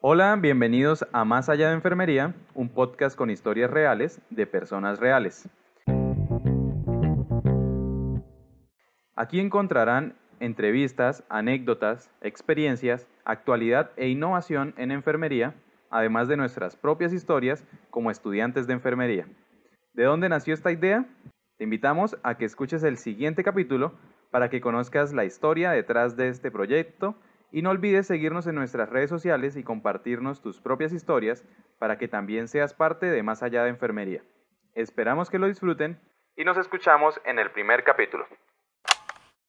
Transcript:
Hola, bienvenidos a Más allá de Enfermería, un podcast con historias reales de personas reales. Aquí encontrarán entrevistas, anécdotas, experiencias, actualidad e innovación en enfermería, además de nuestras propias historias como estudiantes de enfermería. ¿De dónde nació esta idea? Te invitamos a que escuches el siguiente capítulo para que conozcas la historia detrás de este proyecto y no olvides seguirnos en nuestras redes sociales y compartirnos tus propias historias para que también seas parte de Más allá de Enfermería. Esperamos que lo disfruten y nos escuchamos en el primer capítulo.